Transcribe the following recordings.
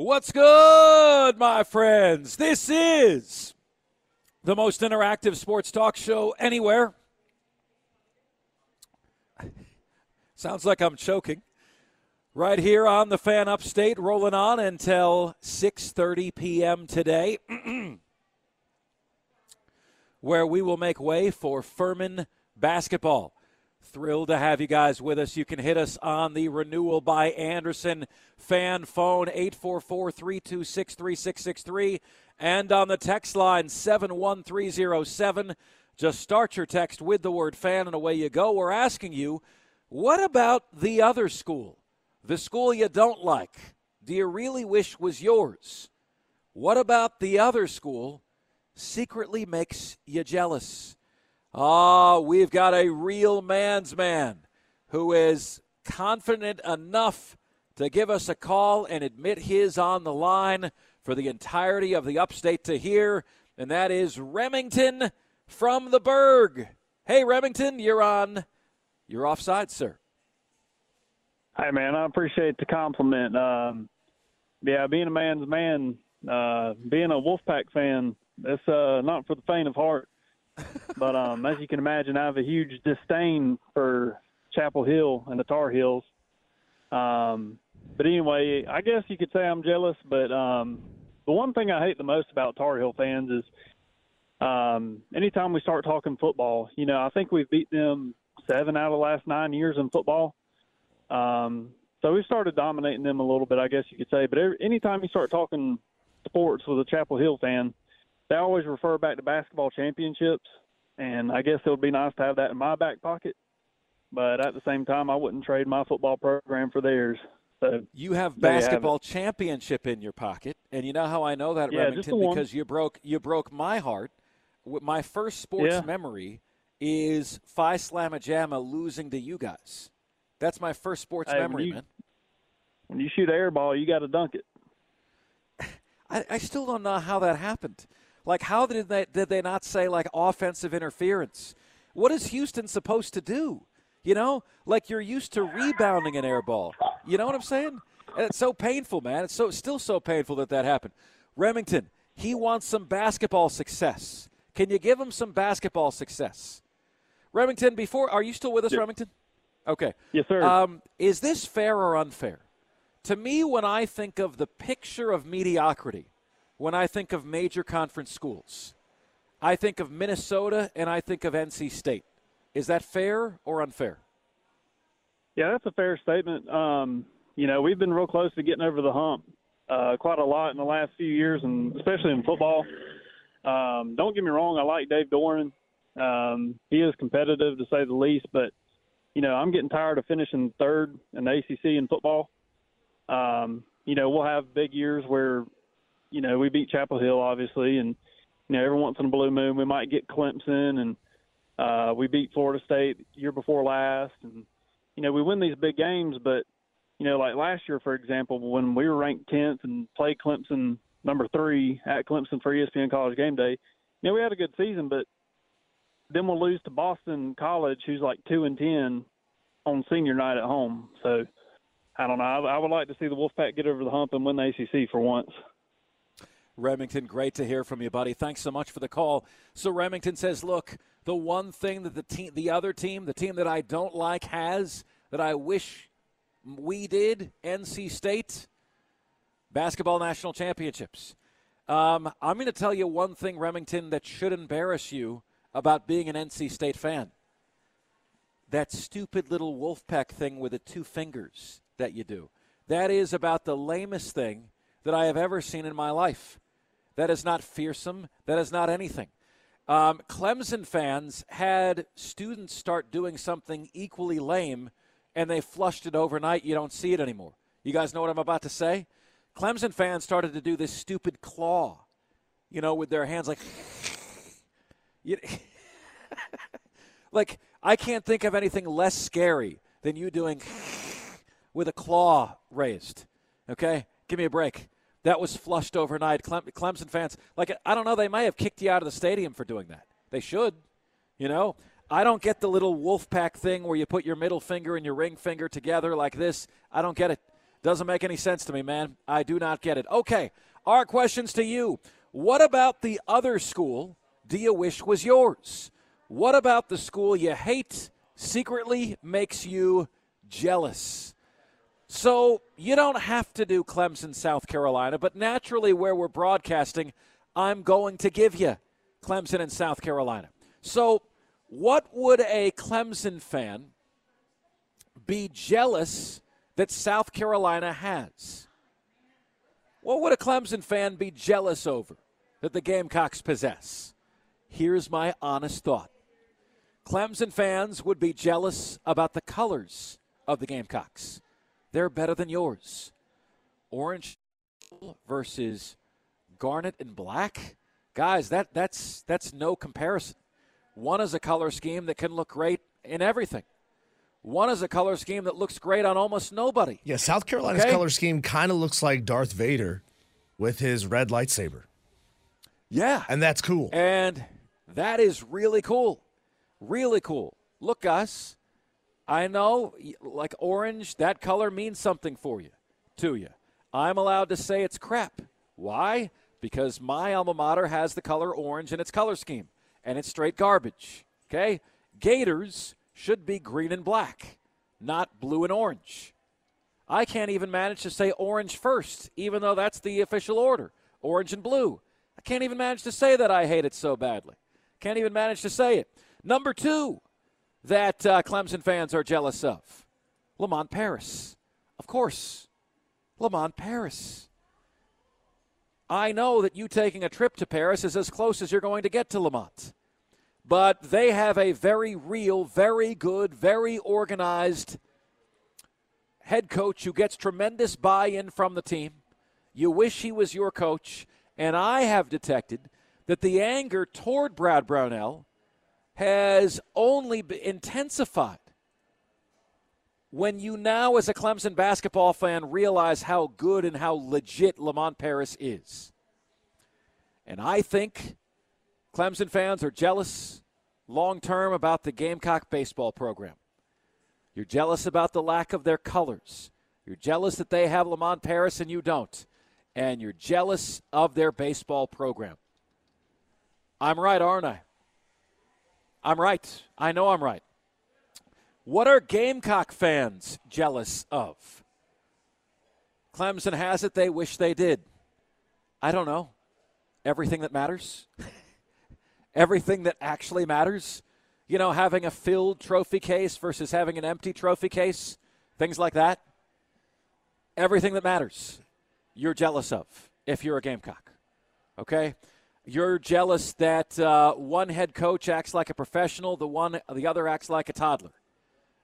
What's good, my friends? This is the most interactive sports talk show anywhere. Sounds like I'm choking. Right here on the Fan Upstate, rolling on until 6:30 p.m. today, where we will make way for Furman basketball. Thrilled to have you guys with us. You can hit us on the Renewal by Andersen fan phone 844 326 3663 and on the text line 71307. Just start your text with the word fan and away you go. We're asking you, what about the other school? The school you don't like? Do you really wish was yours? What about the other school secretly makes you jealous? Ah, we've got a real man's man who is confident enough to give us a call and admit his on the line for the entirety of the upstate to hear, and that is Remington from the Burg. Hey, Remington, you're on. You're offside, sir. Hey, man, I appreciate the compliment. Um, yeah, being a man's man, uh, being a Wolfpack fan, it's uh, not for the faint of heart but um, as you can imagine, I have a huge disdain for Chapel Hill and the Tar Heels. Um, but anyway, I guess you could say I'm jealous. But um, the one thing I hate the most about Tar Heel fans is um, anytime we start talking football, you know, I think we've beat them seven out of the last nine years in football. Um, so we started dominating them a little bit, I guess you could say. But every, anytime you start talking sports with a Chapel Hill fan – they always refer back to basketball championships, and I guess it would be nice to have that in my back pocket. But at the same time, I wouldn't trade my football program for theirs. So you have basketball you championship in your pocket, and you know how I know that, yeah, Remington, because you broke you broke my heart. My first sports yeah. memory is Phi Slamma Jamma losing to you guys. That's my first sports hey, memory, when you, man. When you shoot air ball, you got to dunk it. I, I still don't know how that happened. Like, how did they, did they not say, like, offensive interference? What is Houston supposed to do? You know, like you're used to rebounding an air ball. You know what I'm saying? And it's so painful, man. It's so still so painful that that happened. Remington, he wants some basketball success. Can you give him some basketball success? Remington, before are you still with us, yes. Remington? Okay. Yes, sir. Um, is this fair or unfair? To me, when I think of the picture of mediocrity, when I think of major conference schools. I think of Minnesota and I think of NC State. Is that fair or unfair? Yeah, that's a fair statement. Um, you know, we've been real close to getting over the hump uh, quite a lot in the last few years, and especially in football. Um, don't get me wrong, I like Dave Doeren. Um, he is competitive to say the least, but you know, I'm getting tired of finishing third in the ACC in football. Um, you know, we'll have big years where you know, we beat Chapel Hill obviously, and you know, every once in a blue moon we might get Clemson, and uh, we beat Florida State year before last, and you know, we win these big games. But you know, like last year, for example, when we were ranked 10th and played Clemson number three at Clemson for ESPN College Game Day, you know, we had a good season, but then we'll lose to Boston College, who's like two and ten on senior night at home. So I don't know. I, I would like to see the Wolfpack get over the hump and win the ACC for once. Remington, great to hear from you, buddy. Thanks so much for the call. So Remington says, "Look, the one thing that the team, the other team, the team that I don't like has that I wish we did, NC State. basketball national championships. Um, I'm going to tell you one thing, Remington, that should embarrass you about being an NC State fan. That stupid little Wolfpack thing with the two fingers that you do. That is about the lamest thing that I have ever seen in my life. That is not fearsome. That is not anything. Um, Clemson fans had students start doing something equally lame, and they flushed it overnight. You don't see it anymore. You guys know what I'm about to say? Clemson fans started to do this stupid claw, you know, with their hands like. like, I can't think of anything less scary than you doing with a claw raised. Okay? Give me a break. That was flushed overnight. Clemson fans, like, I don't know, they may have kicked you out of the stadium for doing that. They should. You know? I don't get the little wolf pack thing where you put your middle finger and your ring finger together like this. I don't get it. Doesn't make any sense to me, man. I do not get it. Okay, our questions to you. What about the other school do you wish was yours? What about the school you hate secretly makes you jealous? So you don't have to do Clemson, South Carolina, but naturally, where we're broadcasting, I'm going to give you Clemson and South Carolina. So, what would a Clemson fan be jealous that South Carolina has? What would a Clemson fan be jealous over that the Gamecocks possess? Here's my honest thought Clemson fans would be jealous about the colors of the Gamecocks. They're better than yours. Orange versus garnet and black. Guys, that, that's, that's no comparison. One is a color scheme that can look great in everything. One is a color scheme that looks great on almost nobody. Yeah, South Carolina's okay? color scheme kind of looks like Darth Vader with his red lightsaber. Yeah. And that's cool. And that is really cool. Really cool. Look, Gus, I know, like orange, that color means something for you, to you. I'm allowed to say it's crap. Why? Because my alma mater has the color orange in its color scheme, and it's straight garbage. Okay? Gators should be green and black, not blue and orange. I can't even manage to say orange first, even though that's the official order orange and blue. I can't even manage to say that I hate it so badly. Can't even manage to say it. Number two, that uh, Clemson fans are jealous of? Lamont Paris. Of course. Lamont Paris. I know that you taking a trip to Paris is as close as you're going to get to Lamont. But they have a very real, very good, very organized head coach who gets tremendous buy in from the team. You wish he was your coach. And I have detected that the anger toward Brad Brownell has only intensified when you now, as a Clemson basketball fan, realize how good and how legit Lamont Paris is. And I think Clemson fans are jealous long term about the Gamecock baseball program. You're jealous about the lack of their colors. You're jealous that they have Lamont Paris and you don't. And you're jealous of their baseball program. I'm right, aren't I? I'm right. I know I'm right. What are Gamecock fans jealous of? Clemson has it, they wish they did. I don't know. Everything that matters? Everything that actually matters? You know, having a filled trophy case versus having an empty trophy case? Things like that? Everything that matters, you're jealous of if you're a Gamecock. Okay? You're jealous that uh, one head coach acts like a professional, the one the other acts like a toddler.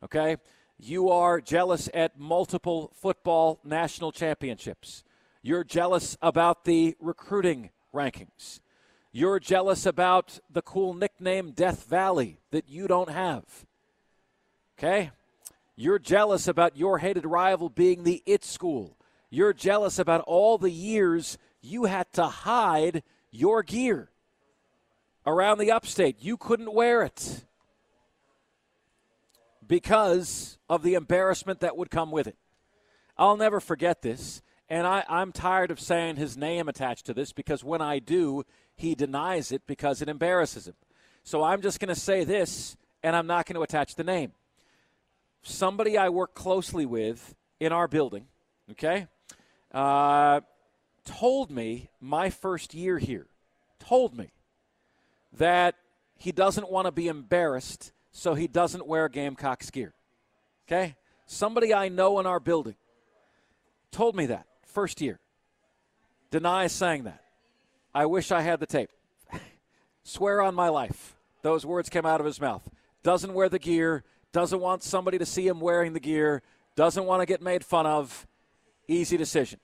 Okay? You are jealous at multiple football national championships. You're jealous about the recruiting rankings. You're jealous about the cool nickname Death Valley that you don't have. Okay? You're jealous about your hated rival being the it school. You're jealous about all the years you had to hide your gear around the upstate. You couldn't wear it because of the embarrassment that would come with it. I'll never forget this, and I, am tired of saying his name attached to this because when I do, he denies it because it embarrasses him. So I'm just going to say this, and I'm not going to attach the name. Somebody I work closely with in our building, okay? Uh, told me my first year here, told me that he doesn't want to be embarrassed, so he doesn't wear Gamecocks gear. Okay? Somebody I know in our building told me that first year. Deny saying that. I wish I had the tape. Swear on my life. Those words came out of his mouth. Doesn't wear the gear, doesn't want somebody to see him wearing the gear, doesn't want to get made fun of. Easy decision.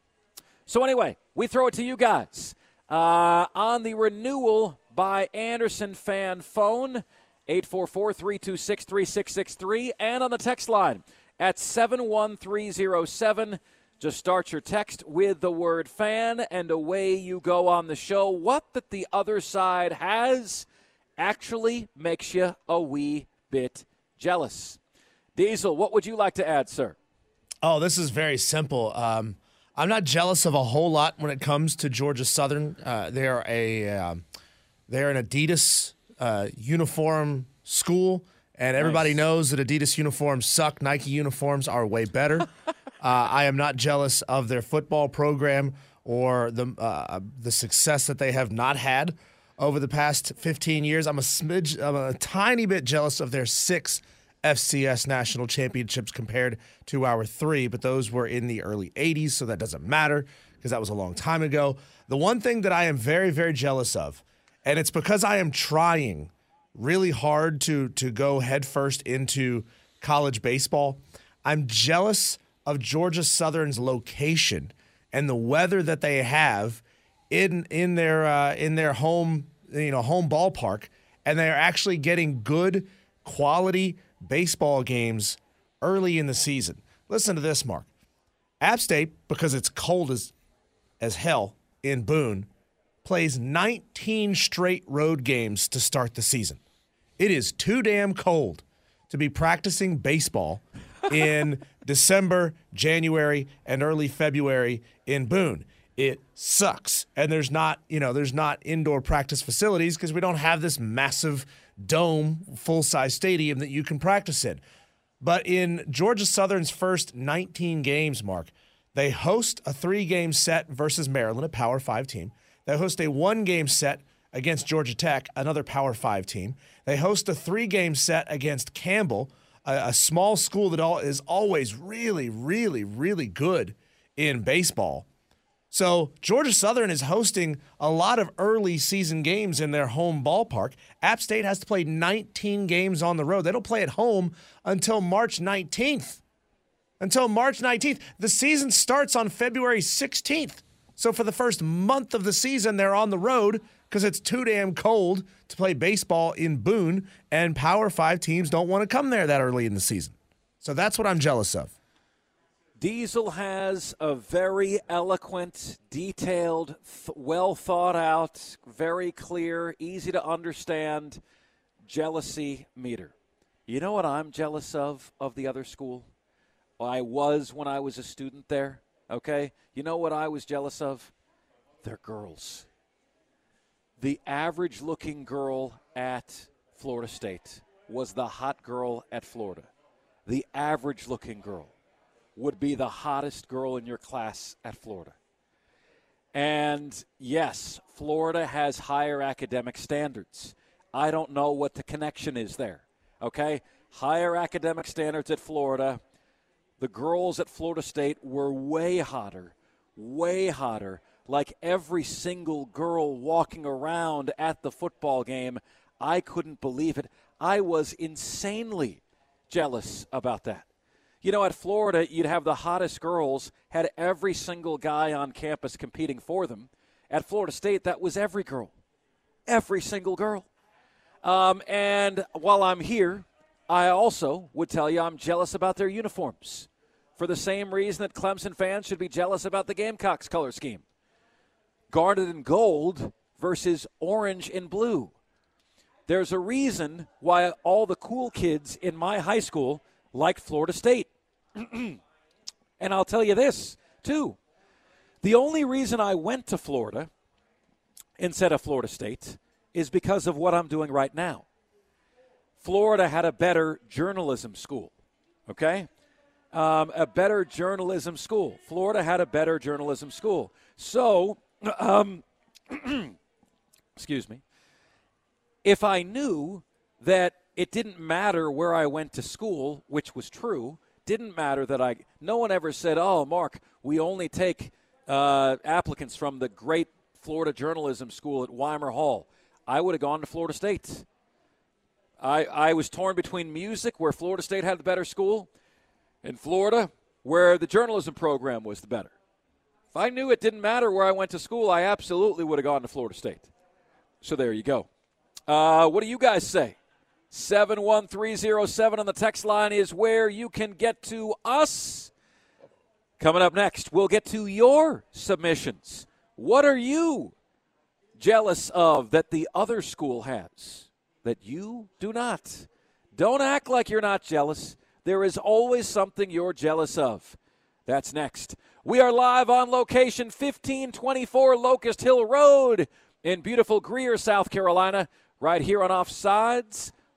So, anyway, we throw it to you guys. Uh, on the renewal by Andersen fan phone, 844 326 3663, and on the text line at 71307. Just start your text with the word fan, and away you go on the show. What that the other side has actually makes you a wee bit jealous. Diesel, what would you like to add, sir? Oh, this is very simple. Um, I'm not jealous of a whole lot when it comes to Georgia Southern. Uh, they're a um, they're an Adidas uh, uniform school, and everybody Nice. knows that Adidas uniforms suck. Nike uniforms are way better. uh, I am not jealous of their football program or the uh, the success that they have not had over the past 15 years. I'm a smidge, I'm a tiny bit jealous of their six FCS national championships compared to our three, but those were in the early 80s, so that doesn't matter because that was a long time ago. The one thing that I am very, very jealous of, and it's because I am trying really hard to to go headfirst into college baseball. I'm jealous of Georgia Southern's location and the weather that they have in in their uh, in their home you know home ballpark, and they are actually getting good quality baseball games early in the season. Listen to this, Mark. App State, because it's cold as as hell in Boone, plays 19 straight road games to start the season. It is too damn cold to be practicing baseball in December, January, and early February in Boone. It sucks. And there's not, you know, there's not indoor practice facilities because we don't have this massive dome, full-size stadium that you can practice in. But in Georgia Southern's first 19 games, Mark, they host a three game set versus Maryland, a Power Five team. They host a one game set against Georgia Tech, another Power Five team. They host a three game set against Campbell, a, a small school that all, is always really, really, really good in baseball. So Georgia Southern is hosting a lot of early season games in their home ballpark. App State has to play 19 games on the road. They don't play at home until March 19th. Until March 19th. The season starts on February 16th. So for the first month of the season, they're on the road because it's too damn cold to play baseball in Boone, and Power Five teams don't want to come there that early in the season. So that's what I'm jealous of. Diesel has a very eloquent, detailed, th- well thought out, very clear, easy to understand jealousy meter. You know what I'm jealous of of the other school? I was when I was a student there, okay? You know what I was jealous of? Their girls. The average looking girl at Florida State was the hot girl at Florida. The average looking girl would be the hottest girl in your class at Florida. And yes, Florida has higher academic standards. I don't know what the connection is there. Okay? Higher academic standards at Florida. The girls at Florida State were way hotter, way hotter. Like every single girl walking around at the football game, I couldn't believe it. I was insanely jealous about that. You know, at Florida, you'd have the hottest girls, had every single guy on campus competing for them. At Florida State, that was every girl, every single girl. Um, and while I'm here, I also would tell you I'm jealous about their uniforms for the same reason that Clemson fans should be jealous about the Gamecocks color scheme guarded in gold versus orange and blue. There's a reason why all the cool kids in my high school liked Florida State. and I'll tell you this, too. The only reason I went to Florida instead of Florida State is because of what I'm doing right now. Florida had a better journalism school, okay? um, a better journalism school. Florida had a better journalism school. So, um, excuse me. If I knew that it didn't matter where I went to school, which was true, didn't matter that I. No one ever said, "Oh, Mark, we only take uh, applicants from the great Florida journalism school at Weimer Hall." I would have gone to Florida State. I, I was torn between music, where Florida State had the better school, and Florida, where the journalism program was the better. If I knew it didn't matter where I went to school, I absolutely would have gone to Florida State. So there you go. Uh, what do you guys say? 71307 on the text line is where you can get to us. Coming up next, we'll get to your submissions. What are you jealous of that the other school has that you do not? Don't act like you're not jealous. There is always something you're jealous of. That's next. We are live on location 1524 Locust Hill Road in beautiful Greer, South Carolina, right here on Offsides.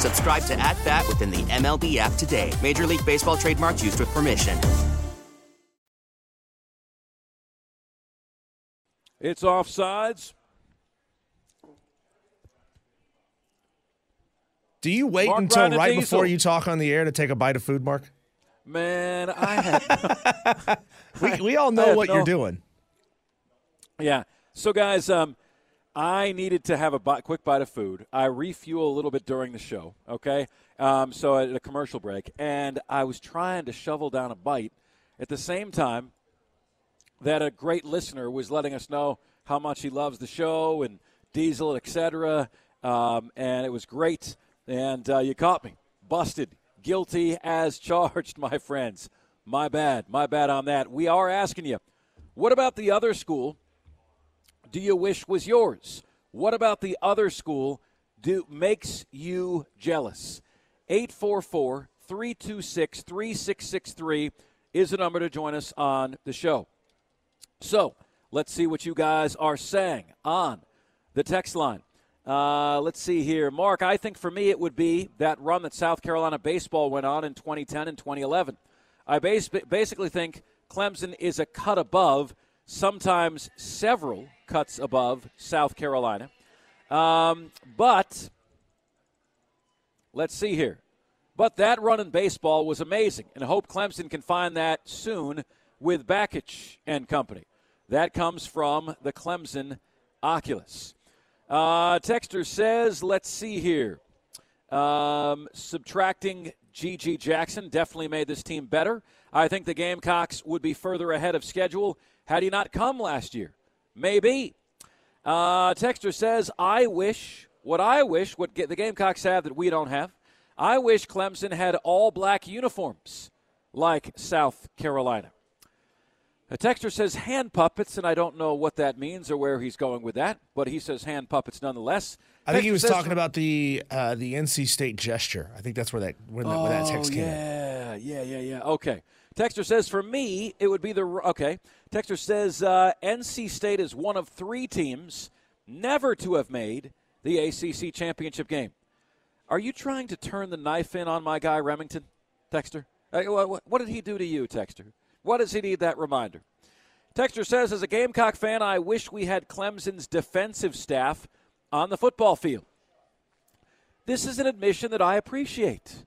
Subscribe to At Bat within the MLB app today. Major League Baseball trademarks used with permission. It's offsides. Do you wait Mark until Brown and right Diesel. before you talk on the air to take a bite of food, Mark? Man, I had. We, we all know what no- you're doing. Yeah. So, guys, um, I needed to have a quick bite of food. I refuel a little bit during the show, okay? Um, so, at a commercial break. And I was trying to shovel down a bite at the same time that a great listener was letting us know how much he loves the show and Diesel, et cetera. Um, and it was great. And uh, you caught me. Busted. Guilty as charged, my friends. My bad. My bad on that. We are asking you, what about the other school do you wish was yours? What about the other school do makes you jealous? 844 326 3663 is the number to join us on the show. So let's see what you guys are saying on the text line. Uh, let's see here. Mark, I think for me it would be that run that South Carolina baseball went on in 2010 and 2011. I base, basically think Clemson is a cut above, sometimes several cuts above South Carolina. Um, but let's see here. But that run in baseball was amazing, and I hope Clemson can find that soon with Bakich and company. That comes from the Clemson Oculus. Uh, Texter says, let's see here. Um, subtracting G.G. Jackson definitely made this team better. I think the Gamecocks would be further ahead of schedule had he not come last year. Maybe. Uh, Texter says, I wish, what I wish, what the Gamecocks have that we don't have, I wish Clemson had all black uniforms like South Carolina. A texter says hand puppets, and I don't know what that means or where he's going with that, but he says hand puppets nonetheless. I think he was talking about the uh, the NC State gesture. I think that's where that when, that, where that text oh, came in. yeah, yeah, yeah, yeah. Okay. Texter says for me it would be the okay. Texter says uh, NC State is one of three teams never to have made the ACC championship game. Are you trying to turn the knife in on my guy Remington, Texter? Uh, what, what did he do to you, Texter? What does he need that reminder? Texter says, as a Gamecock fan, I wish we had Clemson's defensive staff on the football field. This is an admission that I appreciate.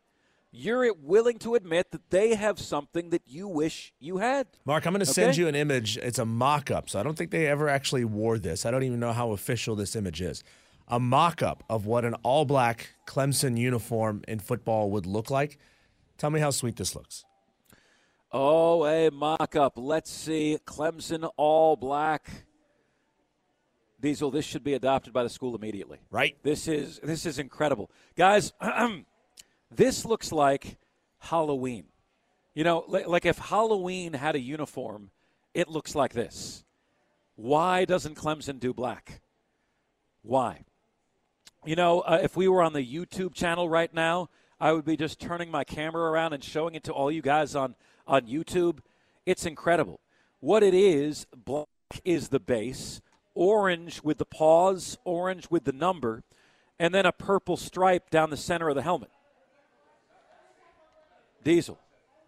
you're willing to admit that they have something that you wish you had. Mark, I'm going to send you an image. It's a mock up, so I don't think they ever actually wore this. I don't even know how official this image is. A mock up of what an all black Clemson uniform in football would look like. Tell me how sweet this looks. Oh, a mock up. Let's see. Clemson all black. Diesel, this should be adopted by the school immediately. Right. This is this is incredible. Guys, this looks like Halloween. You know, like if Halloween had a uniform, it looks like this. Why doesn't Clemson do black? Why? You know, uh, if we were on the YouTube channel right now, I would be just turning my camera around and showing it to all you guys on, on YouTube. It's incredible. What it is, black is the base, orange with the paws, orange with the number, and then a purple stripe down the center of the helmet. Diesel,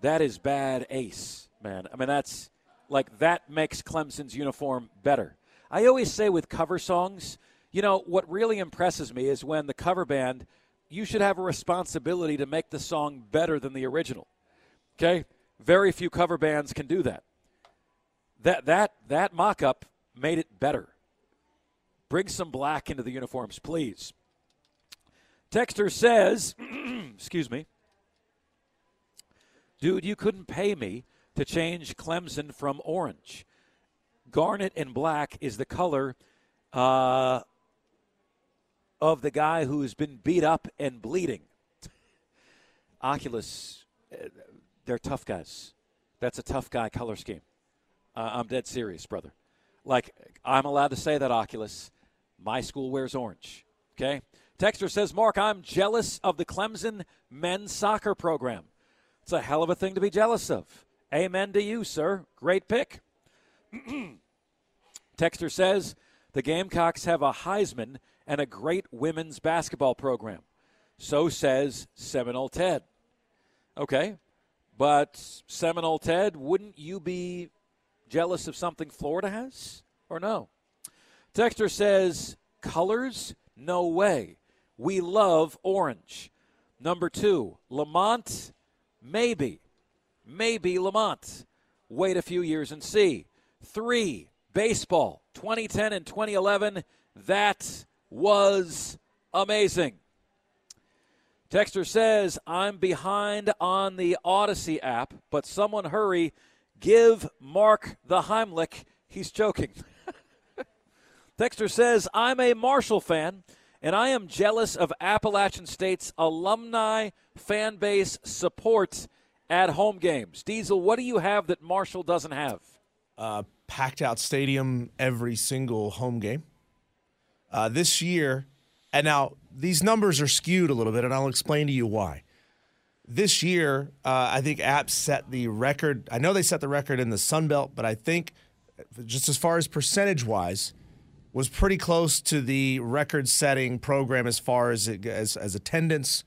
that is bad ace, man. I mean, that's like that makes Clemson's uniform better. I always say with cover songs, you know, what really impresses me is when the cover band, you should have a responsibility to make the song better than the original. Okay? Very few cover bands can do that. That that that mock-up made it better. Bring some black into the uniforms, please. Texter says, excuse me. Dude, you couldn't pay me to change Clemson from orange. Garnet and black is the color uh, of the guy who's been beat up and bleeding. Oculus, uh, they're tough guys. That's a tough guy color scheme. Uh, I'm dead serious, brother. Like, I'm allowed to say that, Oculus. My school wears orange. Okay? Texter says, Mark, I'm jealous of the Clemson men's soccer program. It's a hell of a thing to be jealous of. Amen to you, sir. Great pick. Texter says, the Gamecocks have a Heisman and a great women's basketball program. So says Seminole Ted. Okay. But Seminole Ted, wouldn't you be jealous of something Florida has? Or no? Texter says, colors? No way. We love orange. Number two, Lamont? Maybe. Maybe Lamont. Wait a few years and see. Three, baseball, 2010 and 2011. That was amazing. Texter says, I'm behind on the Audacy app, but someone hurry. Give Mark the Heimlich. He's joking. Texter says, I'm a Marshall fan, and I am jealous of Appalachian State's alumni fan base support at home games. Diesel, what do you have that Marshall doesn't have? uh, packed out stadium every single home game. Uh, this year, and now these numbers are skewed a little bit, and I'll explain to you why. This year, uh, I think App set the record. I know they set the record in the Sun Belt, but I think just as far as percentage wise, was pretty close to the record-setting program as far as it, as, as attendance,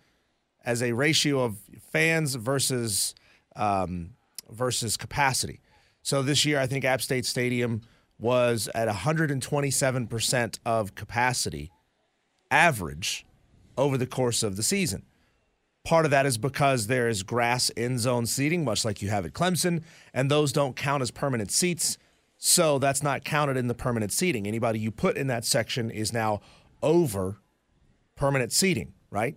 as a ratio of fans versus um, versus capacity. So this year, I think App State Stadium was at 127% of capacity average over the course of the season. Part of that is because there is grass end zone seating, much like you have at Clemson, and those don't count as permanent seats. So that's not counted in the permanent seating. Anybody you put in that section is now over permanent seating, right?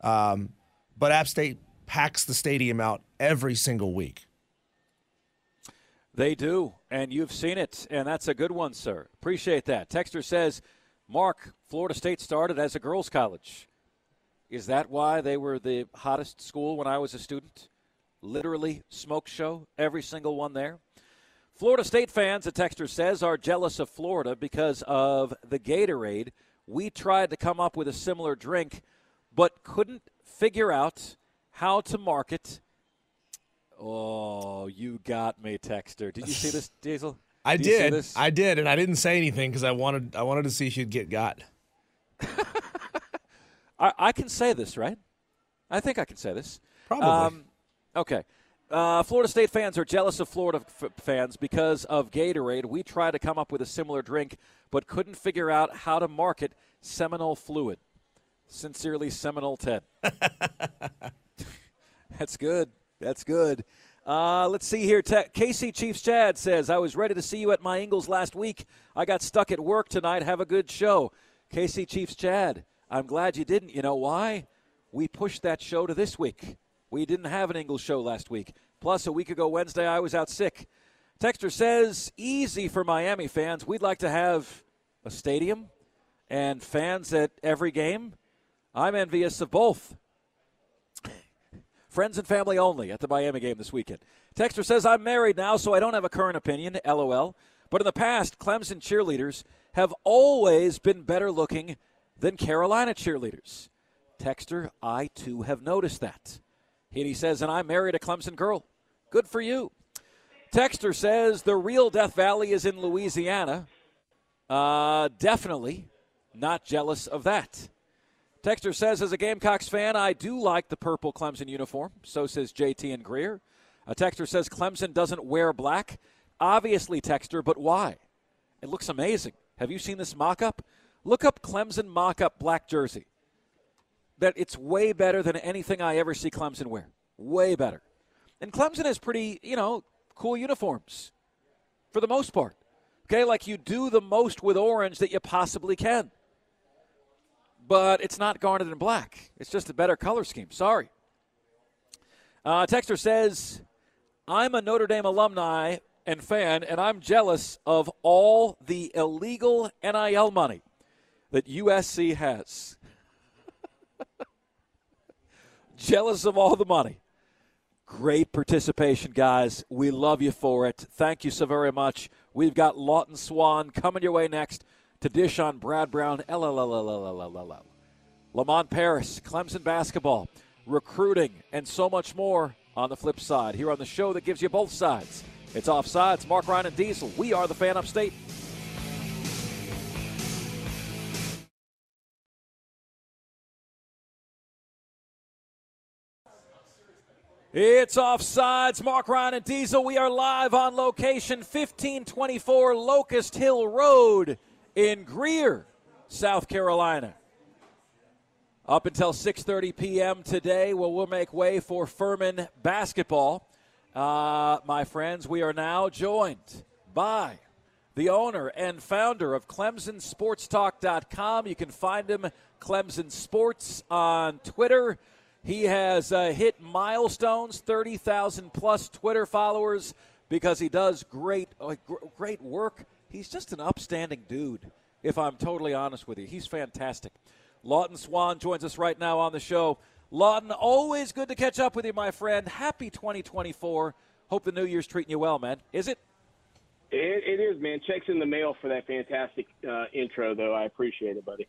Um, but App State packs the stadium out every single week. They do, and you've seen it, and that's a good one, sir. Appreciate that. Texter says, Mark, Florida State started as a girls' college. Is that why they were the hottest school when I was a student? Literally, smoke show, every single one there. Florida State fans, a texter says, are jealous of Florida because of the Gatorade. We tried to come up with a similar drink, but couldn't figure out how to market. Oh, you got me, texter. Did you see this, Diesel? I Did did. this? I did, and I didn't say anything because I wanted I wanted to see if you'd get got. I, I can say this, right? I think I can say this. Probably. Um, okay. Uh, Florida State fans are jealous of Florida f- fans because of Gatorade. We tried to come up with a similar drink, but couldn't figure out how to market Seminole Fluid. Sincerely, Seminole Ted. That's good. That's good. Uh, let's see here. Te- KC Chiefs Chad says, I was ready to see you at my Ingles last week. I got stuck at work tonight. Have a good show. KC Chiefs Chad, I'm glad you didn't. You know why? We pushed that show to this week. We didn't have an Ingles show last week. Plus, a week ago Wednesday, I was out sick. Texter says, easy for Miami fans. We'd like to have a stadium and fans at every game. I'm envious of both. Friends and family only at the Miami game this weekend. Texter says, I'm married now, so I don't have a current opinion. LOL. But in the past, Clemson cheerleaders have always been better looking than Carolina cheerleaders. Texter, I too have noticed that. He says, and I married a Clemson girl. Good for you. Texter says the real Death Valley is in Louisiana. Uh, definitely not jealous of that. Texter says, as a Gamecocks fan, I do like the purple Clemson uniform. So says JT and Greer. A Texter says Clemson doesn't wear black. Obviously, Texter, but why? It looks amazing. Have you seen this mock up? Look up Clemson mock up black jersey. That it's way better than anything I ever see Clemson wear. Way better. And Clemson has pretty, you know, cool uniforms for the most part. Okay, like you do the most with orange that you possibly can. But it's not garnet and black. It's just a better color scheme. Sorry. Uh, Texter says, I'm a Notre Dame alumni and fan, and I'm jealous of all the illegal NIL money that USC has. Jealous of all the money. Great participation, guys. We love you for it. Thank you so very much. We've got Lawton Swann coming your way next to dish on Brad Brownell. Lamont Paris, Clemson basketball, recruiting, and so much more on the flip side. Here on the show that gives you both sides. It's offsides. Mark Ryan and Diesel. We are the fan upstate. It's offsides. Mark Ryan and Diesel. We are live on location, 1524 Locust Hill Road in Greer, South Carolina. Up until 6:30 p.m. today, well, we'll make way for Furman basketball. Uh, my friends, we are now joined by the owner and founder of ClemsonSportsTalk.com. You can find him Clemson Sports on Twitter. He has uh, hit milestones, 30,000 plus Twitter followers because he does great, uh, great work. He's just an upstanding dude, if I'm totally honest with you. He's fantastic. Lawton Swann joins us right now on the show. Lawton, always good to catch up with you, my friend. Happy 2024. Hope the new year's treating you well, man. Is it? It, it is, man. Checks in the mail for that fantastic uh, intro, though. I appreciate it, buddy.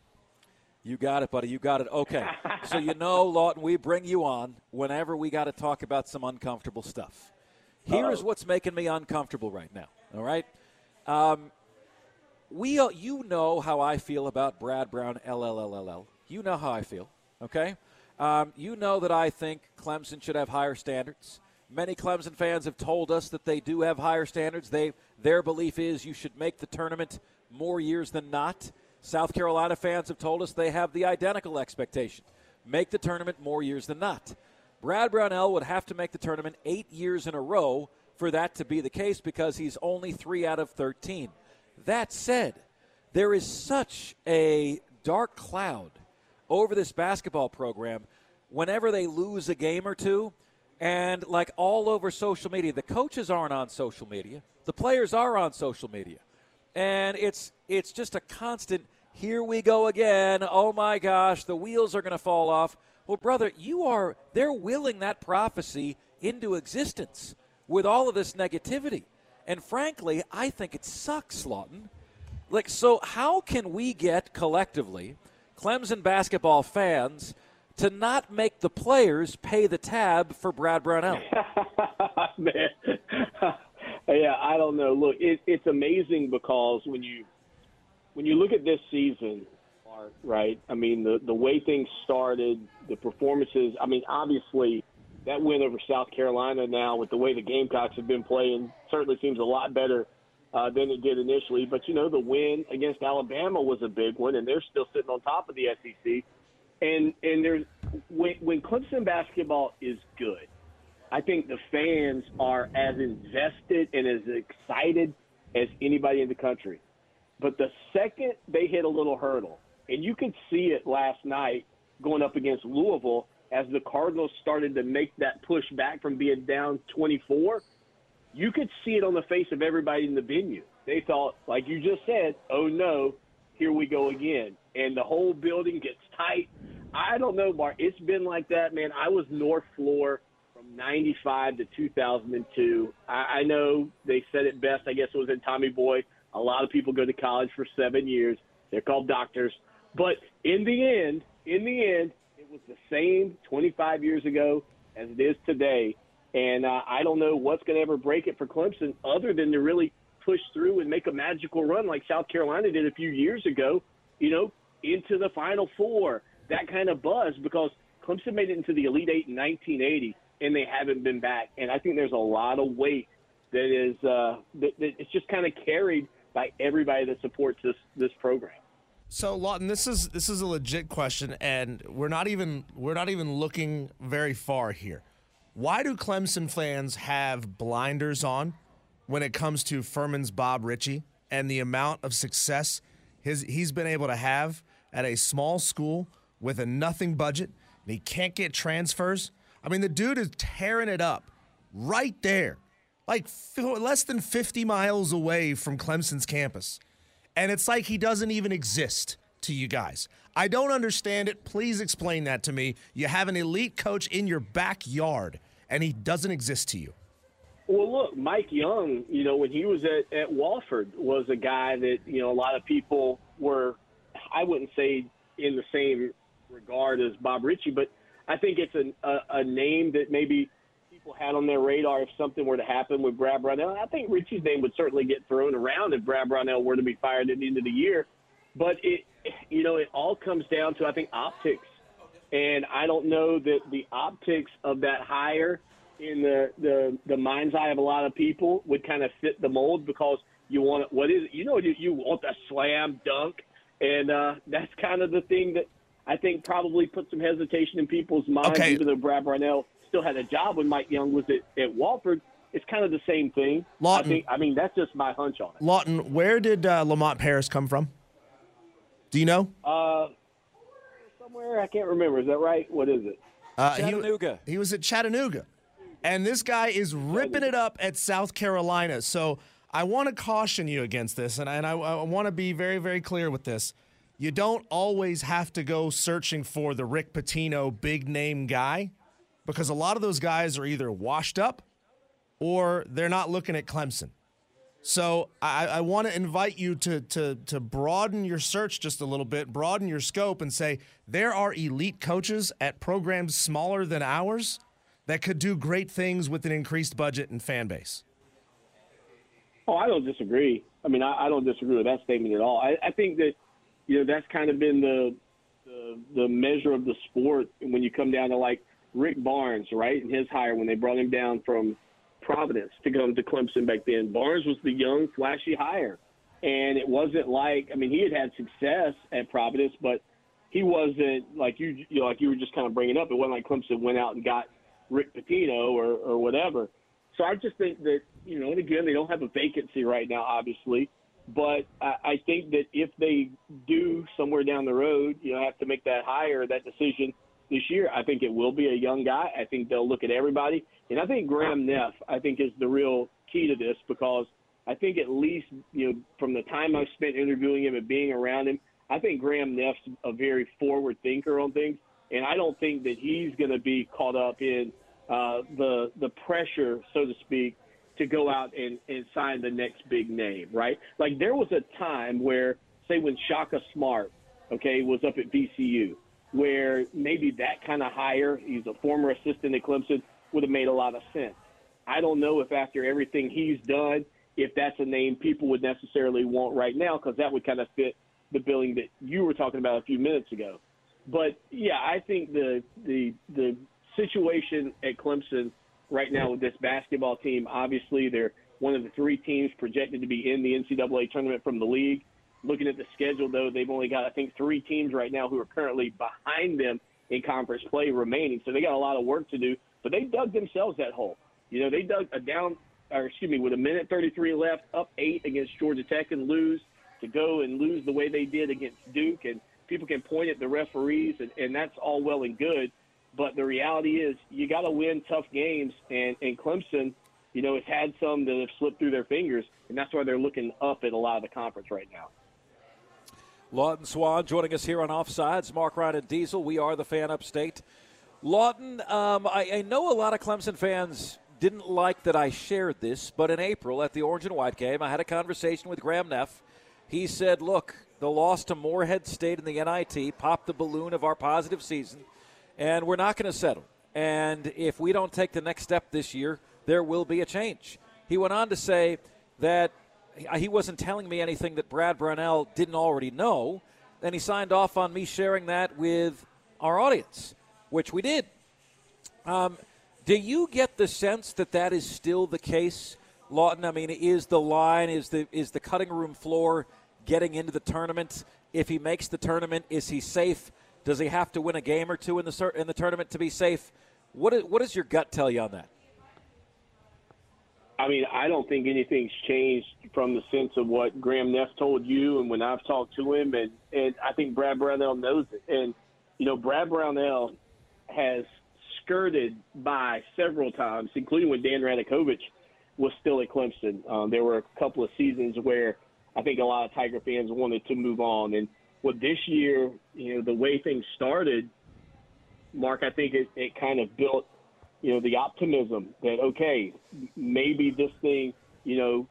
You got it, buddy. You got it. Okay. so you know, Lawton, we bring you on whenever we got to talk about some uncomfortable stuff. Here's Uh-oh. what's making me uncomfortable right now. All right. Um, we, you know how I feel about Brad Brownell. You know how I feel. Okay. Um, you know that I think Clemson should have higher standards. Many Clemson fans have told us that they do have higher standards. They their belief is you should make the tournament more years than not. South Carolina fans have told us they have the identical expectation make the tournament more years than not. Brad Brownell would have to make the tournament eight years in a row for that to be the case because he's only three out of 13. That said, there is such a dark cloud over this basketball program whenever they lose a game or two. And like all over social media, the coaches aren't on social media, the players are on social media. And it's it's just a constant here we go again. Oh my gosh, the wheels are going to fall off. Well, brother, you are, they're willing that prophecy into existence with all of this negativity. And frankly, I think it sucks, Lawton. Like, so how can we get collectively Clemson basketball fans to not make the players pay the tab for Brad Brownell? Man, yeah, I don't know. Look, it, it's amazing because when you when you look at this season, right? I mean, the the way things started, the performances. I mean, obviously, that win over South Carolina now, with the way the Gamecocks have been playing, certainly seems a lot better uh, than it did initially. But you know, the win against Alabama was a big one, and they're still sitting on top of the SEC. And and there's when, when Clemson basketball is good, I think the fans are as invested and as excited as anybody in the country. But the second they hit a little hurdle, and you could see it last night going up against Louisville as the Cardinals started to make that push back from being down 24, you could see it on the face of everybody in the venue. They thought, like you just said, oh no, here we go again. And the whole building gets tight. I don't know, Mark. It's been like that, man. I was North Floor from 95 to 2002. I, I know they said it best. I guess it was in Tommy Boy. A lot of people go to college for seven years. They're called doctors. But in the end, in the end, it was the same 25 years ago as it is today. And uh, I don't know what's going to ever break it for Clemson other than to really push through and make a magical run like South Carolina did a few years ago, you know, into the Final Four. That kind of buzz because Clemson made it into the Elite Eight in 1980 and they haven't been back. And I think there's a lot of weight that is uh, that, that it's just kind of carried by everybody that supports this this program. So Lawton, this is this is a legit question, and we're not even we're not even looking very far here. Why do Clemson fans have blinders on when it comes to Furman's Bob Richey and the amount of success his he's been able to have at a small school with a nothing budget, and he can't get transfers? I mean, the dude is tearing it up right there, like less than 50 miles away from Clemson's campus. And it's like he doesn't even exist to you guys. I don't understand it. Please explain that to me. You have an elite coach in your backyard, and he doesn't exist to you. Well, look, Mike Young, you know, when he was at, at Wofford, was a guy that, you know, a lot of people were, I wouldn't say in the same regard as Bob Richey, but I think it's a, a, a name that maybe people had on their radar if something were to happen with Brad Brownell. I think Richey's name would certainly get thrown around if Brad Brownell were to be fired at the end of the year. But it, you know, it all comes down to I think optics, and I don't know that the optics of that hire in the the the mind's eye of a lot of people would kind of fit the mold because you want what is it? You know, you, you want a slam dunk, and uh, that's kind of the thing that I think probably put some hesitation in people's minds, Okay. even though Brad Brownell still had a job when Mike Young was at, at Wofford. It's kind of the same thing. Lawton. I think. I mean, that's just my hunch on it. Lawton, where did uh, Lamont Paris come from? Do you know? Uh, somewhere I can't remember. Is that right? What is it? Uh, he- Chattanooga. He, was at Chattanooga. And this guy is ripping it up at South Carolina. So I want to caution you against this, and I, and I, I want to be very, very clear with this. You don't always have to go searching for the Rick Pitino big name guy because a lot of those guys are either washed up or they're not looking at Clemson. So I, I want to invite you to, to, to broaden your search just a little bit, broaden your scope, and say there are elite coaches at programs smaller than ours that could do great things with an increased budget and fan base. Oh, I don't disagree. I mean, I, I don't disagree with that statement at all. I, I think that you know that's kind of been the, the the measure of the sport when you come down to like Rick Barnes, right, and his hire when they brought him down from Providence to come to Clemson back then. Barnes was the young, flashy hire, and it wasn't like I mean he had had success at Providence, but he wasn't like you, you know, like you were just kind of bringing up. It wasn't like Clemson went out and got Rick Pitino or or whatever. So I just think that you know, and again, they don't have a vacancy right now, obviously. But I, I think that if they do somewhere down the road, you know, have to make that hire, that decision this year, I think it will be a young guy. I think they'll look at everybody, and I think Graham Neff, I think, is the real key to this because I think at least you know from the time I've spent interviewing him and being around him, I think Graham Neff's a very forward thinker on things, and I don't think that he's going to be caught up in uh, the the pressure, so to speak, to go out and, and sign the next big name, right? Like there was a time where, say, when Shaka Smart, okay, was up at VCU, where maybe that kind of hire, he's a former assistant at Clemson, would have made a lot of sense. I don't know if after everything he's done, if that's a name people would necessarily want right now, because that would kind of fit the billing that you were talking about a few minutes ago. But yeah, I think the the the situation at Clemson right now with this basketball team, obviously they're one of the three teams projected to be in the NCAA tournament from the league. Looking at the schedule, though, they've only got I think three teams right now who are currently behind them in conference play remaining. So they got a lot of work to do. but they dug themselves that hole. You know, they dug a down, or excuse me, with a minute 33 left, up eight against Georgia Tech and lose to go and lose the way they did against Duke. And people can point at the referees, and, and that's all well and good. But the reality is, you got to win tough games, and, and Clemson, you know, has had some that have slipped through their fingers, and that's why they're looking up at a lot of the conference right now. Lawton Swann joining us here on Offsides. Mark Ryan and Diesel. We are the fan upstate. Lawton, um, I, I, know a lot of Clemson fans didn't like that I shared this, but in April at the Orange and White game, I had a conversation with Graham Neff. He said, Look, the loss to Morehead State in the NIT popped the balloon of our positive season, and we're not going to settle. And if we don't take the next step this year, there will be a change. He went on to say that he wasn't telling me anything that Brad Brownell didn't already know. And he signed off on me sharing that with our audience, which we did. Um, do you get the sense that that is still the case, Lawton? I mean, is the line, is the is the cutting room floor getting into the tournament? If he makes the tournament, is he safe? Does he have to win a game or two in the in the tournament to be safe? What is, what does your gut tell you on that? I mean, I don't think anything's changed from the sense of what Graham Neff told you, and when I've talked to him, and and I think Brad Brownell knows it. And you know, Brad Brownell has skirted by several times, including when Dan Radakovich was still at Clemson. Um, there were a couple of seasons where I think a lot of Tiger fans wanted to move on, and what this year, you know, the way things started, Mark, I think it, it kind of built you know, the optimism that, okay, maybe this thing, you know,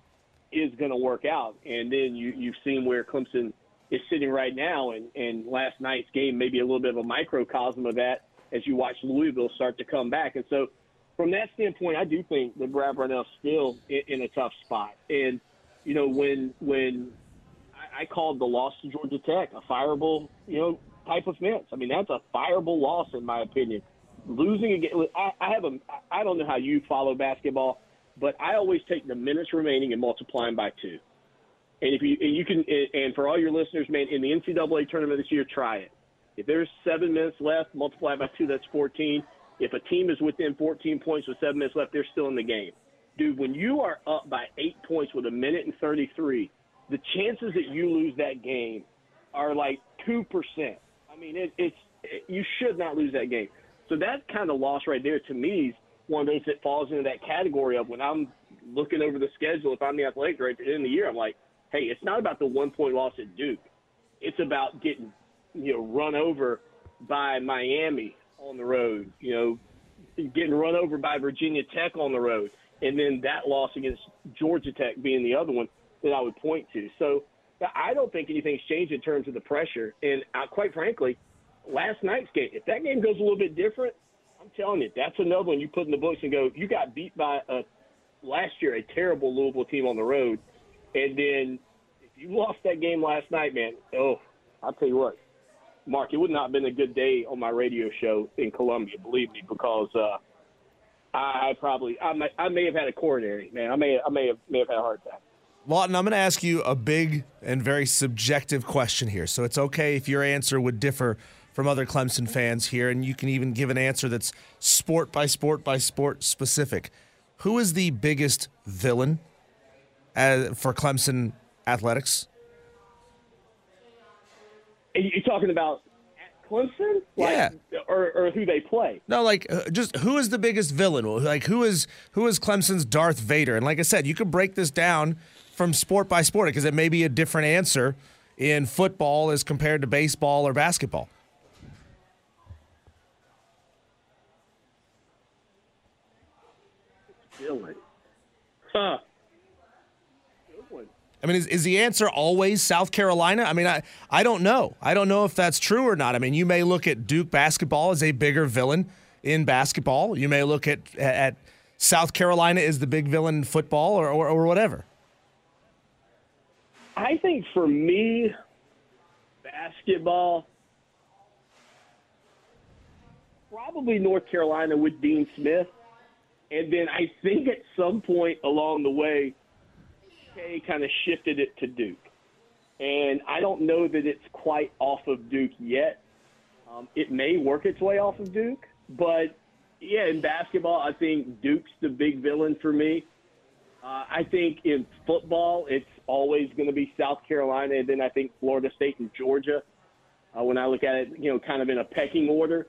is going to work out. And then you, you've seen where Clemson is sitting right now. And, and last night's game, maybe a little bit of a microcosm of that as you watch Louisville start to come back. And so, from that standpoint, I do think that Brad Brownell's still in, in a tough spot. And, you know, when, when I, called the loss to Georgia Tech a fireable, you know, type of offense. I mean, that's a fireable loss, in my opinion losing again. I, I have a. I don't know how you follow basketball, but I always take the minutes remaining and multiply them by two. And if you and you can, and for all your listeners, man, in the NCAA tournament this year, try it. If there's seven minutes left, multiply by two, that's 14. If a team is within 14 points with seven minutes left, they're still in the game. Dude, when you are up by eight points with a minute and 33, the chances that you lose that game are like 2%. I mean, it, it's it, you should not lose that game. So that kind of loss right there to me is one of those that falls into that category of when I'm looking over the schedule, if I'm the athletic director at the end of the year, I'm like, hey, it's not about the one point loss at Duke. It's about getting, you know, run over by Miami on the road, you know, getting run over by Virginia Tech on the road, and then that loss against Georgia Tech being the other one that I would point to. So I don't think anything's changed in terms of the pressure. And uh, quite frankly, last night's game, if that game goes a little bit different, I'm telling you, that's another one you put in the books and go, you got beat by a last year a terrible Louisville team on the road, and then if you lost that game last night, man, oh, I'll tell you what, Mark, it would not have been a good day on my radio show in Columbia, believe me, because uh, I probably I may, I may have had a coronary, man. I may I may have may have had a heart attack. Lawton, I'm going to ask you a big and very subjective question here. So it's okay if your answer would differ from other Clemson fans here, and you can even give an answer that's sport by sport by sport specific. Who is the biggest villain uh, for Clemson athletics? Are you talking about Clemson? Like, yeah. Or, or, who they play? No, like uh, just who is the biggest villain? Like who is who is Clemson's Darth Vader? And like I said, you could break this down from sport by sport because it may be a different answer in football as compared to baseball or basketball. Huh. I mean, is, is the answer always South Carolina? I mean, I, I don't know. I don't know if that's true or not. I mean, you may look at Duke basketball as a bigger villain in basketball. You may look at at South Carolina as the big villain in football or, or, or whatever. I think for me, basketball, probably North Carolina with Dean Smith. And then I think at some point along the way, K kind of shifted it to Duke. And I don't know that it's quite off of Duke yet. Um, it may work its way off of Duke, but yeah, in basketball, I think Duke's the big villain for me. Uh, I think in football, it's always going to be South Carolina, and then I think Florida State and Georgia. Uh, when I look at it, you know, kind of in a pecking order.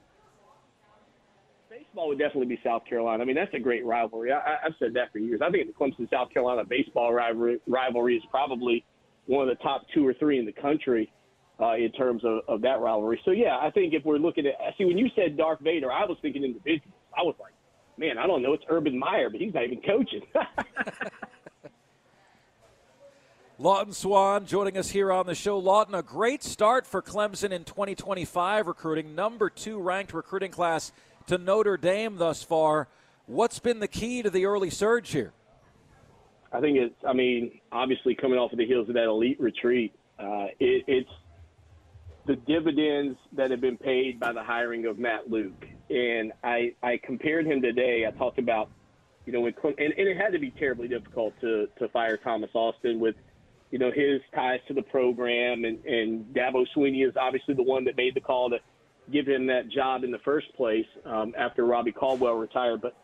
Baseball would definitely be South Carolina. I mean, that's a great rivalry. I, I've said that for years. I think the Clemson South Carolina baseball rivalry, rivalry is probably one of the top two or three in the country uh, in terms of, of that rivalry. So yeah, I think if we're looking at see when you said Darth Vader, I was thinking individuals. I was like, man, I don't know, it's Urban Meyer, but he's not even coaching. Lawton Swann joining us here on the show. Lawton, a great start for Clemson in 2025 recruiting, number two ranked recruiting class to Notre Dame thus far. What's been the key to the early surge here? I think it's, I mean, obviously coming off of the heels of that elite retreat, uh, it, it's the dividends that have been paid by the hiring of Matt Luke. And I, I compared him today. I talked about, you know, when, and, and it had to be terribly difficult to, to fire Thomas Austin with, you know, his ties to the program. And, and Dabo Swinney is obviously the one that made the call to give him that job in the first place um, after Robbie Caldwell retired. But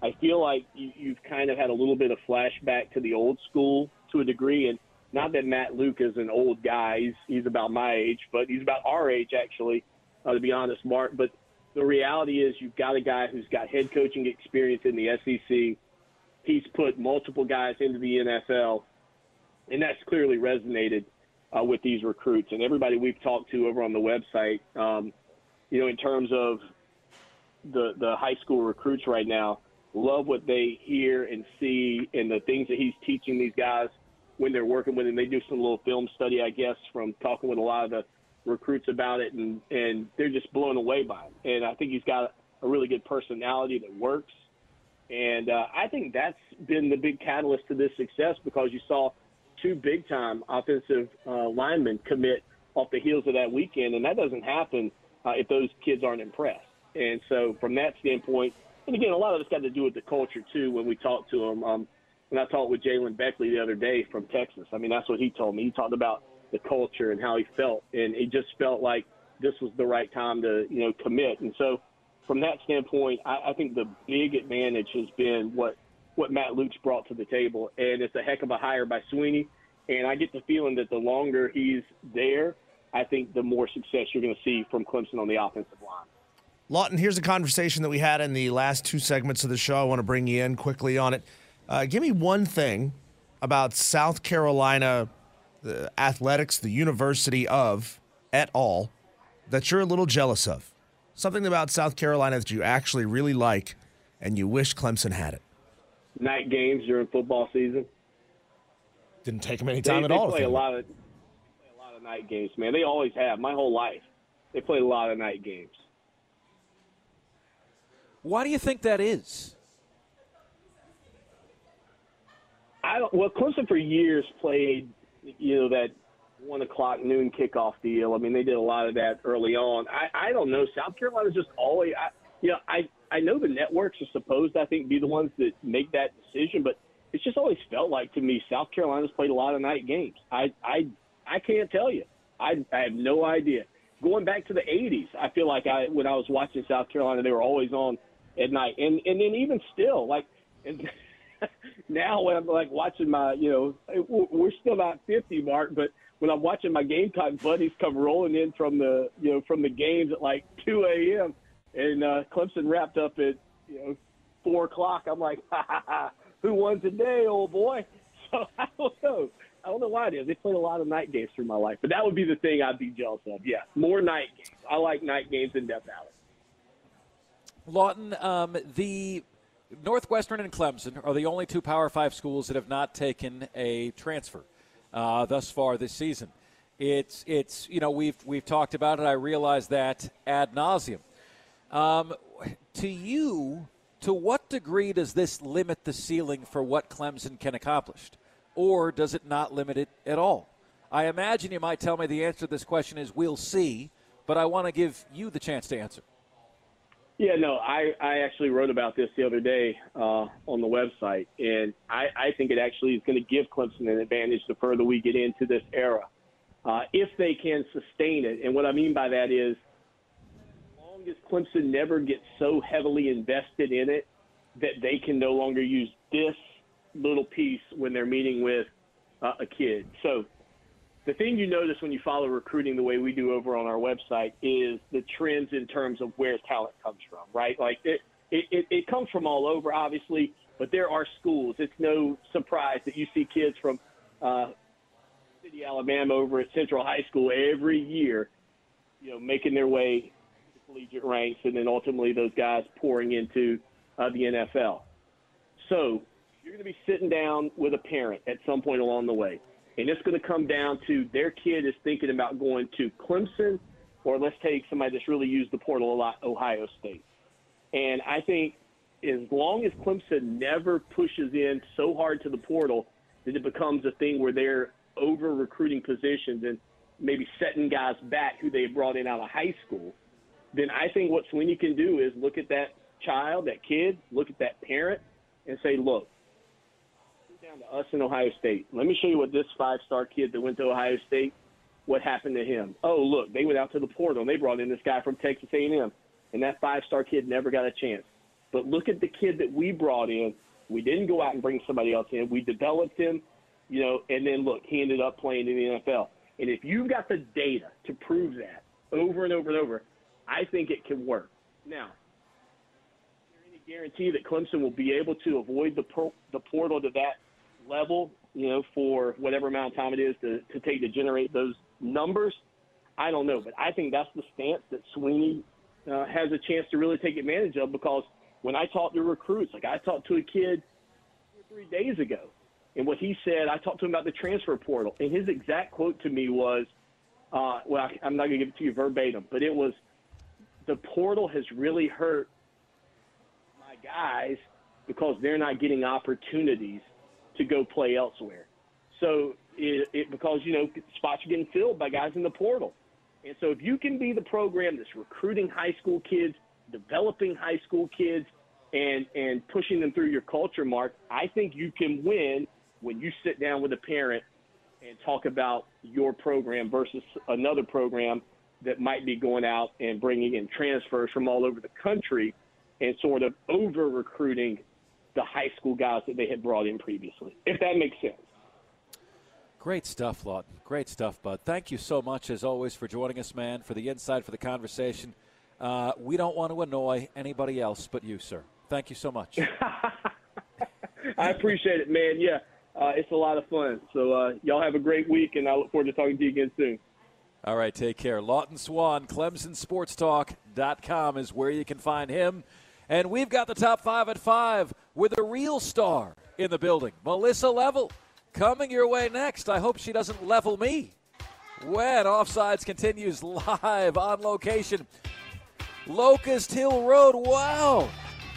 I feel like you, you've kind of had a little bit of flashback to the old school to a degree. And not that Matt Luke is an old guy; he's he's about my age, but he's about our age actually, uh, to be honest, Mark. But the reality is, you've got a guy who's got head coaching experience in the SEC. He's put multiple guys into the NFL, and that's clearly resonated uh, with these recruits and everybody we've talked to over on the website. Um, you know, in terms of the the high school recruits right now, love what they hear and see and the things that he's teaching these guys when they're working with him. They do some little film study, I guess, from talking with a lot of the recruits about it, and and they're just blown away by him. And I think he's got a really good personality that works. And uh, I think that's been the big catalyst to this success because you saw two big time offensive uh, linemen commit off the heels of that weekend, and that doesn't happen uh, if those kids aren't impressed. And so, from that standpoint, and again, a lot of it's got to do with the culture too. When we talk to them, um, and I talked with Jalen Beckley the other day from Texas. I mean, that's what he told me. He talked about the culture and how he felt, and he just felt like this was the right time to, you know, commit. And so, from that standpoint, I, I think the big advantage has been what what Matt Luke's brought to the table, and it's a heck of a hire by Swinney. And I get the feeling that the longer he's there, I think the more success you're going to see from Clemson on the offensive line. Lawton, here's a conversation that we had in the last two segments of the show. I want to bring you in quickly on it. Uh, give me one thing about South Carolina the athletics, the University of et al., that you're a little jealous of. Something about South Carolina that you actually really like and you wish Clemson had it. Night games during football season. Didn't take them any time they, at they all. Play a lot of play a lot of night games, man. They always have. My whole life, they play a lot of night games. Why do you think that is? I don't. Well, Clemson for years played, you know, that one o'clock noon kickoff deal. I mean, they did a lot of that early on. I, I don't know. South Carolina's just always, I, you know, I I know the networks are supposed, I think, be the ones that make that decision, but it's just always felt like to me South Carolina's played a lot of night games. I I I can't tell you. I I have no idea. Going back to the '80s, I feel like I when I was watching South Carolina, they were always on at night, and and then even still, like. And, now when I'm like watching my, you know, we're still not 50, Mark, but when I'm watching my Gamecock buddies come rolling in from the, you know, from the games at like 2 a.m. and uh, Clemson wrapped up at, you know, four o'clock, I'm like, who won today, old boy? So I don't know. I don't know why it is. They played a lot of night games through my life, but that would be the thing I'd be jealous of. Yeah, more night games. I like night games in Death Valley. Lawton, um, the Northwestern and Clemson are the only two Power Five schools that have not taken a transfer uh, thus far this season. It's it's you know we've we've talked about it. I realize that ad nauseum. Um, to you, to what degree does this limit the ceiling for what Clemson can accomplish, or does it not limit it at all? I imagine you might tell me the answer to this question is we'll see, but I want to give you the chance to answer. Yeah, no, I, I actually wrote about this the other day uh, on the website, and I, I think it actually is going to give Clemson an advantage the further we get into this era, uh, if they can sustain it. And what I mean by that is, long as Clemson never gets so heavily invested in it that they can no longer use this little piece when they're meeting with uh, a kid. So the thing you notice when you follow recruiting the way we do over on our website is the trends in terms of where talent comes from, right? Like it, it, it, comes from all over, obviously, but there are schools. It's no surprise that you see kids from uh, City, Alabama, over at Central High School every year, you know, making their way collegiate ranks, and then ultimately those guys pouring into uh, the NFL. So you're going to be sitting down with a parent at some point along the way, and it's going to come down to their kid is thinking about going to Clemson, or let's take somebody that's really used the portal a lot, Ohio State. And I think as long as Clemson never pushes in so hard to the portal that it becomes a thing where they're over recruiting positions and maybe setting guys back who they brought in out of high school, then I think what Swinney can do is look at that child, that kid, look at that parent, and say, look, down to us in Ohio State. Let me show you what this five-star kid that went to Ohio State, what happened to him. Oh, look, they went out to the portal and they brought in this guy from Texas A&M, and that five-star kid never got a chance. But look at the kid that we brought in. We didn't go out and bring somebody else in. We developed him, you know, and then look, he ended up playing in the NFL. And if you've got the data to prove that over and over and over, I think it can work. Now, is there any guarantee that Clemson will be able to avoid the the portal to that level, you know, for whatever amount of time it is to, to take to generate those numbers? I don't know, but I think that's the stance that Swinney uh, has a chance to really take advantage of because when I talk to recruits, like I talked to a kid three days ago, and what he said, I talked to him about the transfer portal, and his exact quote to me was, uh, well, I, I'm not going to give it to you verbatim, but it was, the portal has really hurt my guys because they're not getting opportunities to go play elsewhere. So it, it because you know spots are getting filled by guys in the portal, and so if you can be the program that's recruiting high school kids, developing high school kids, and and pushing them through your culture, Mark, I think you can win when you sit down with a parent and talk about your program versus another program that might be going out and bringing in transfers from all over the country and sort of over recruiting the high school guys that they had brought in previously, if that makes sense. Great stuff, Lawton. Great stuff, bud. Thank you so much, as always, for joining us, man, for the insight, for the conversation. Uh, we don't want to annoy anybody else but you, sir. Thank you so much. I appreciate it, man. Yeah, uh, it's a lot of fun. So uh, y'all have a great week, and I look forward to talking to you again soon. All right, take care. Lawton Swann, ClemsonSportsTalk.com is where you can find him. And we've got the top five at five with a real star in the building, Melissa Level, coming your way next. I hope she doesn't level me. When Offsides continues live on location, Locust Hill Road. Wow.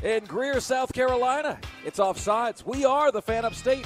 In Greer, South Carolina. It's Offsides. We are the fan upstate.